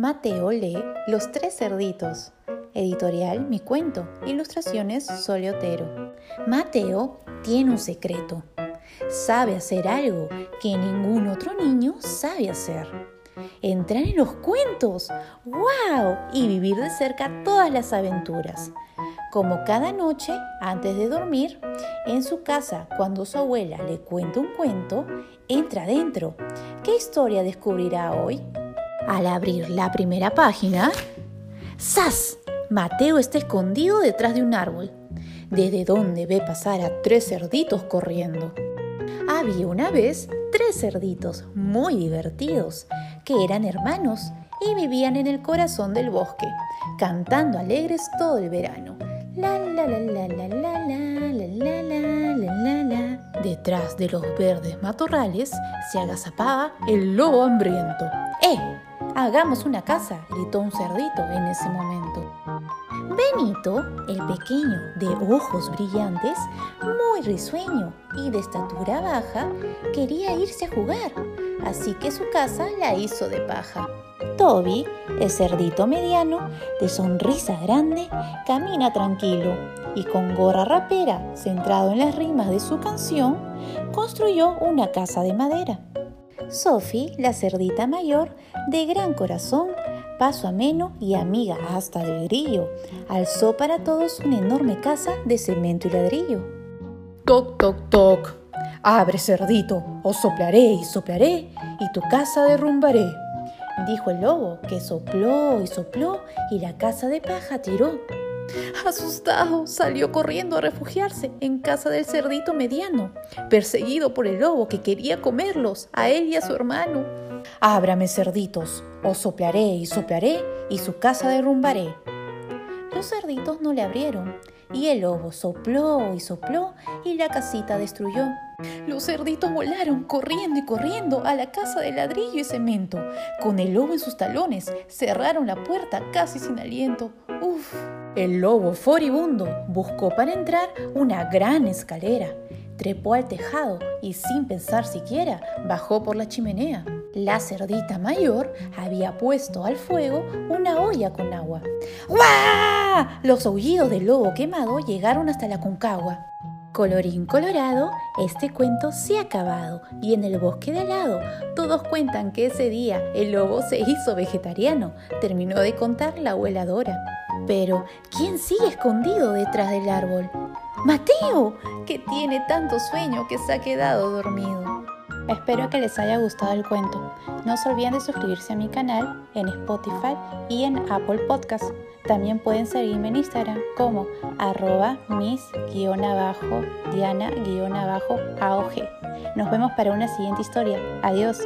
Mateo lee Los tres cerditos. Editorial Mi Cuento. Ilustraciones Soleotero. Mateo tiene un secreto. Sabe hacer algo que ningún otro niño sabe hacer. Entrar en los cuentos. ¡Wow! Y vivir de cerca todas las aventuras. Como cada noche, antes de dormir, en su casa, cuando su abuela le cuenta un cuento, entra adentro. ¿Qué historia descubrirá hoy? Al abrir la primera página, ¡zas! Mateo está escondido detrás de un árbol, desde donde ve pasar a tres cerditos corriendo. Había una vez tres cerditos muy divertidos, que eran hermanos y vivían en el corazón del bosque, cantando alegres todo el verano. La la la la la la la la la la la. Detrás de los verdes matorrales se agazapaba el lobo hambriento. ¡Eh! Hagamos una casa, gritó un cerdito en ese momento. Benito, el pequeño de ojos brillantes, muy risueño y de estatura baja, quería irse a jugar, así que su casa la hizo de paja. Toby, el cerdito mediano, de sonrisa grande, camina tranquilo y con gorra rapera, centrado en las rimas de su canción, construyó una casa de madera. Sophie, la cerdita mayor, de gran corazón, paso ameno y amiga hasta del grillo, alzó para todos una enorme casa de cemento y ladrillo. Toc, toc, toc. Abre, cerdito, o soplaré y soplaré, y tu casa derrumbaré. Dijo el lobo, que sopló y sopló, y la casa de paja tiró. Asustado, salió corriendo a refugiarse en casa del cerdito mediano, perseguido por el lobo que quería comerlos, a él y a su hermano. Ábrame, cerditos, os soplaré y soplaré, y su casa derrumbaré. Los cerditos no le abrieron, y el lobo sopló y sopló, y la casita destruyó. Los cerditos volaron corriendo y corriendo a la casa de ladrillo y cemento. Con el lobo en sus talones, cerraron la puerta casi sin aliento. Uf. El lobo furibundo buscó para entrar una gran escalera. Trepó al tejado y sin pensar siquiera bajó por la chimenea. La cerdita mayor había puesto al fuego una olla con agua. ¡Guau! Los aullidos del lobo quemado llegaron hasta la concagua. Colorín colorado, este cuento se ha acabado y en el bosque de al lado todos cuentan que ese día el lobo se hizo vegetariano, terminó de contar la abuela Dora. Pero, ¿quién sigue escondido detrás del árbol? ¡Mateo! que tiene tanto sueño que se ha quedado dormido. Espero que les haya gustado el cuento. No se olviden de suscribirse a mi canal en Spotify y en Apple Podcast. También pueden seguirme en Instagram como arroba mis-diana-aog. Nos vemos para una siguiente historia. Adiós.